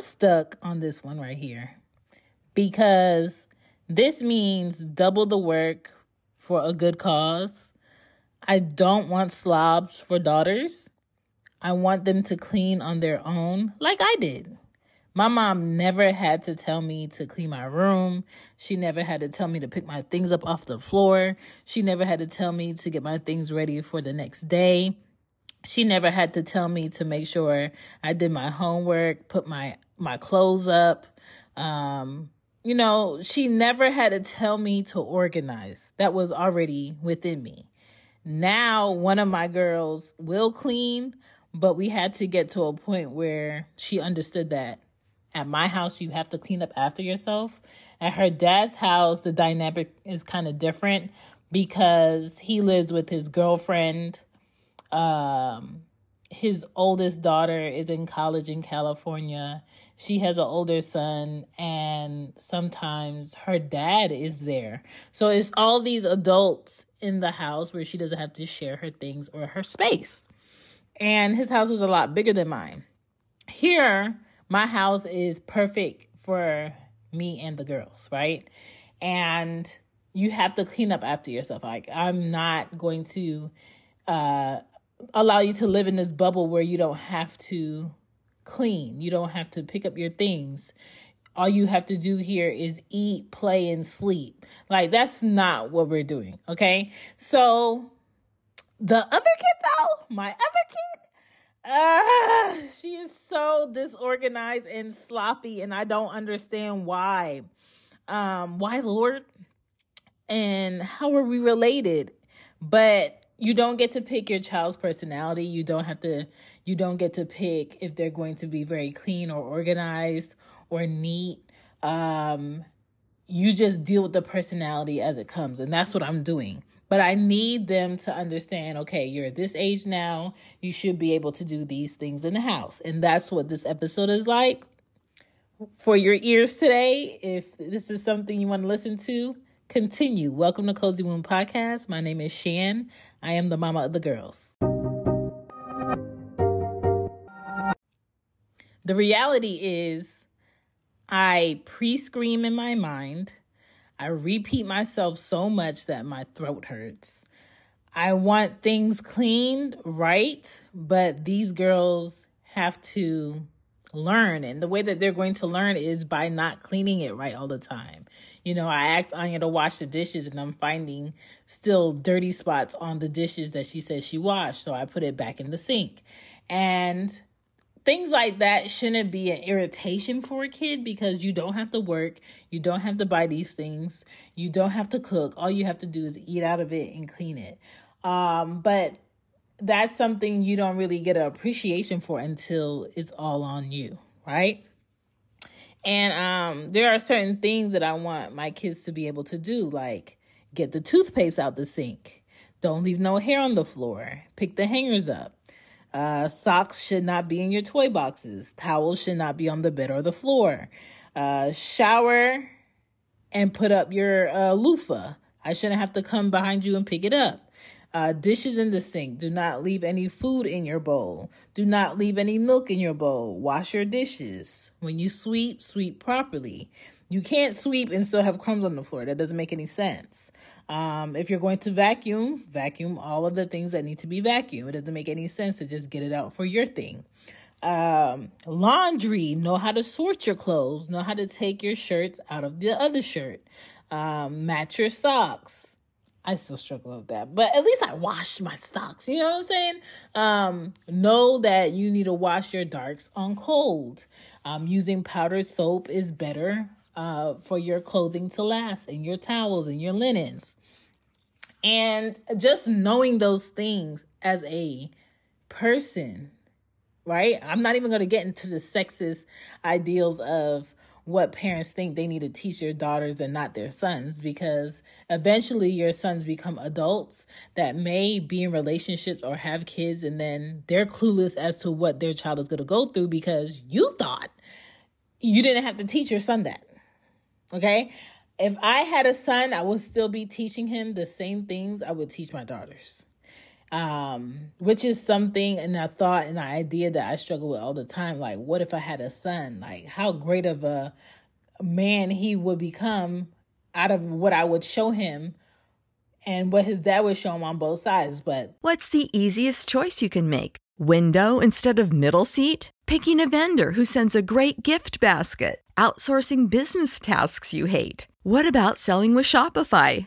Stuck on this one right here because this means double the work for a good cause. I don't want slobs for daughters. I want them to clean on their own, like I did. My mom never had to tell me to clean my room. She never had to tell me to pick my things up off the floor. She never had to tell me to get my things ready for the next day. She never had to tell me to make sure I did my homework, put my my clothes up. Um, you know, she never had to tell me to organize. That was already within me. Now, one of my girls will clean, but we had to get to a point where she understood that at my house, you have to clean up after yourself. At her dad's house, the dynamic is kind of different because he lives with his girlfriend. Um, his oldest daughter is in college in California. She has an older son, and sometimes her dad is there. So it's all these adults in the house where she doesn't have to share her things or her space. And his house is a lot bigger than mine. Here, my house is perfect for me and the girls, right? And you have to clean up after yourself. Like, I'm not going to uh, allow you to live in this bubble where you don't have to clean, you don't have to pick up your things. All you have to do here is eat, play, and sleep. Like, that's not what we're doing, okay? So, the other kid, though, my other kid, Ah, she is so disorganized and sloppy, and I don't understand why. Um, why, Lord? And how are we related? But you don't get to pick your child's personality. You don't have to, you don't get to pick if they're going to be very clean or organized or neat. Um, you just deal with the personality as it comes. And that's what I'm doing. But I need them to understand okay, you're this age now. You should be able to do these things in the house. And that's what this episode is like for your ears today. If this is something you want to listen to, continue. Welcome to Cozy Womb Podcast. My name is Chan. I am the mama of the girls. The reality is, I pre scream in my mind I repeat myself so much that my throat hurts. I want things cleaned right, but these girls have to learn. And the way that they're going to learn is by not cleaning it right all the time. You know, I asked Anya to wash the dishes and I'm finding still dirty spots on the dishes that she says she washed. So I put it back in the sink. And things like that shouldn't be an irritation for a kid because you don't have to work, you don't have to buy these things, you don't have to cook. All you have to do is eat out of it and clean it. Um, but that's something you don't really get an appreciation for until it's all on you, right? And um, there are certain things that I want my kids to be able to do, like get the toothpaste out the sink Don't leave no hair on the floor. Pick the hangers up. Uh, socks should not be in your toy boxes. Towels should not be on the bed or the floor. Uh, shower and put up your uh, loofah. I shouldn't have to come behind you and pick it up. Uh, dishes in the sink. Do not leave any food in your bowl. Do not leave any milk in your bowl. Wash your dishes. When you sweep, sweep properly. You can't sweep and still have crumbs on the floor. That doesn't make any sense. Um, if you're going to vacuum, vacuum all of the things that need to be vacuumed. It doesn't make any sense to just get it out for your thing. Um, laundry, know how to sort your clothes, know how to take your shirts out of the other shirt. Um, match your socks. I still struggle with that, but at least I wash my stocks. You know what I'm saying? Um, know that you need to wash your darks on cold. Um, using powdered soap is better uh, for your clothing to last, and your towels and your linens. And just knowing those things as a person, right? I'm not even going to get into the sexist ideals of what parents think they need to teach their daughters and not their sons because eventually your sons become adults that may be in relationships or have kids and then they're clueless as to what their child is going to go through because you thought you didn't have to teach your son that. Okay? If I had a son, I would still be teaching him the same things I would teach my daughters. Um, which is something and a thought and an idea that I struggle with all the time. Like, what if I had a son? Like, how great of a man he would become out of what I would show him and what his dad would show him on both sides. But what's the easiest choice you can make? Window instead of middle seat? Picking a vendor who sends a great gift basket? Outsourcing business tasks you hate? What about selling with Shopify?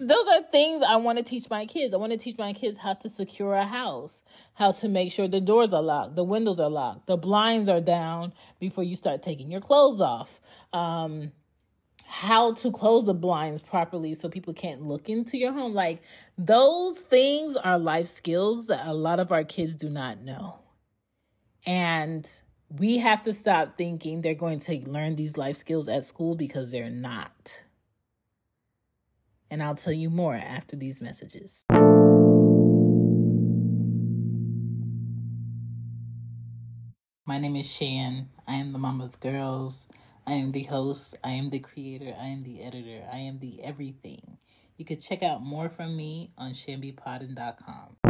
those are things I want to teach my kids. I want to teach my kids how to secure a house, how to make sure the doors are locked, the windows are locked, the blinds are down before you start taking your clothes off. Um, how to close the blinds properly so people can't look into your home. Like those things are life skills that a lot of our kids do not know. And we have to stop thinking they're going to learn these life skills at school because they're not. And I'll tell you more after these messages. My name is Chan. I am the mom of girls. I am the host. I am the creator. I am the editor. I am the everything. You can check out more from me on chanbepoddin.com.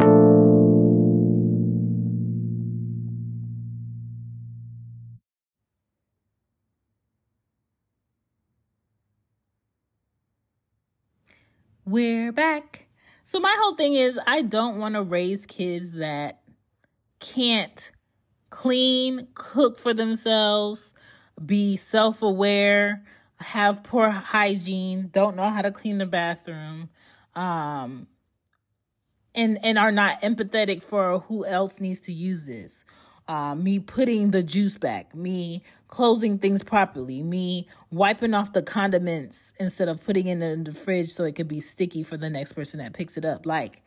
We're back. So, my whole thing is I don't want to raise kids that can't clean, cook for themselves, be self aware, have poor hygiene, don't know how to clean the bathroom, um, and, and are not empathetic for who else needs to use this. Uh, me putting the juice back, me closing things properly, me wiping off the condiments instead of putting it in the fridge so it could be sticky for the next person that picks it up. Like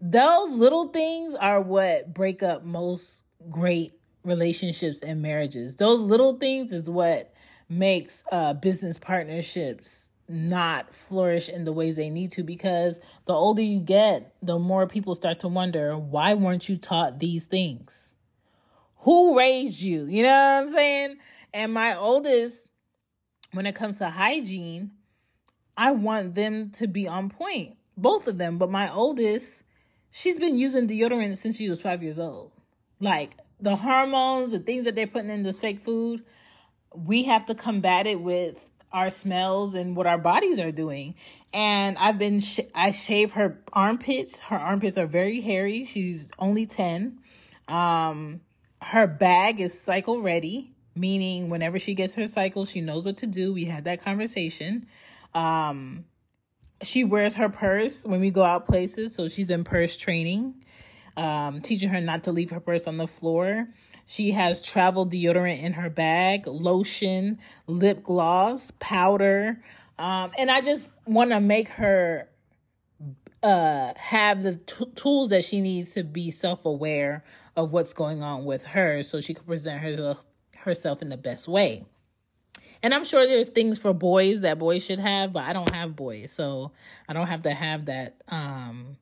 those little things are what break up most great relationships and marriages. Those little things is what makes uh, business partnerships not flourish in the ways they need to because the older you get, the more people start to wonder why weren't you taught these things? Who raised you? You know what I'm saying? And my oldest, when it comes to hygiene, I want them to be on point, both of them. But my oldest, she's been using deodorant since she was five years old. Like the hormones, the things that they're putting in this fake food, we have to combat it with our smells and what our bodies are doing. And I've been, sh- I shave her armpits. Her armpits are very hairy. She's only 10. Um, her bag is cycle ready, meaning whenever she gets her cycle, she knows what to do. We had that conversation. Um, she wears her purse when we go out places, so she's in purse training, um, teaching her not to leave her purse on the floor. She has travel deodorant in her bag, lotion, lip gloss, powder. Um, and I just want to make her uh, have the t- tools that she needs to be self aware of what's going on with her so she can present herself, herself in the best way. And I'm sure there's things for boys that boys should have, but I don't have boys, so I don't have to have that um,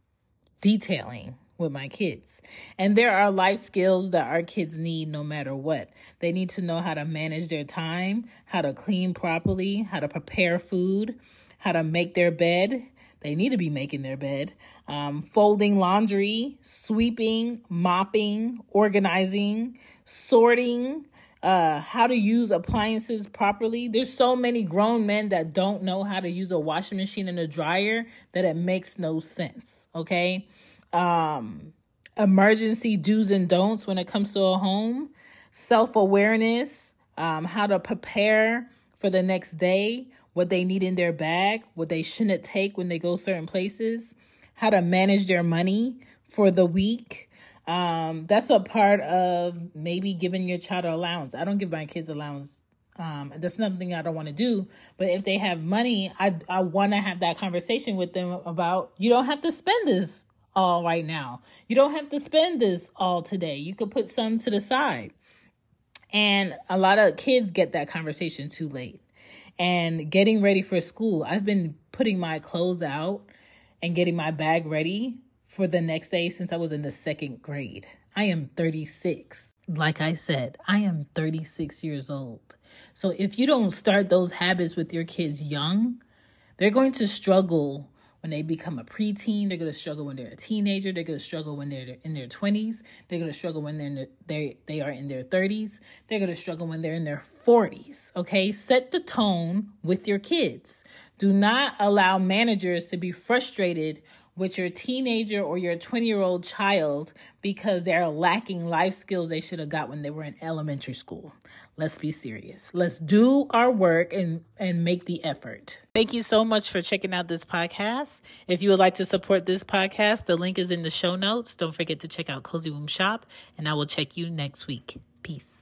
detailing with my kids. And there are life skills that our kids need no matter what. They need to know how to manage their time, how to clean properly, how to prepare food, how to make their bed. They need to be making their bed, um, folding laundry, sweeping, mopping, organizing, sorting, uh, how to use appliances properly. There's so many grown men that don't know how to use a washing machine and a dryer that it makes no sense. Okay. Um, emergency do's and don'ts when it comes to a home, self awareness, um, how to prepare for the next day, what they need in their bag, what they shouldn't take when they go certain places, how to manage their money for the week, um, that's a part of maybe giving your child an allowance. I don't give my kids allowance. Um, that's nothing I don't want to do. But if they have money, I I want to have that conversation with them about you don't have to spend this all right now. You don't have to spend this all today. You could put some to the side. And a lot of kids get that conversation too late. And getting ready for school, I've been putting my clothes out and getting my bag ready for the next day since I was in the second grade. I am 36. Like I said, I am 36 years old. So if you don't start those habits with your kids young, they're going to struggle when they become a preteen. They're going to struggle when they're a teenager. They're going to struggle when they're in their 20s. They're going to struggle when they're the, they they are in their 30s. They're going to struggle when they're in their 40s. Okay? Set the tone with your kids. Do not allow managers to be frustrated with your teenager or your 20 year old child because they're lacking life skills they should have got when they were in elementary school. Let's be serious. Let's do our work and, and make the effort. Thank you so much for checking out this podcast. If you would like to support this podcast, the link is in the show notes. Don't forget to check out Cozy Womb Shop, and I will check you next week. Peace.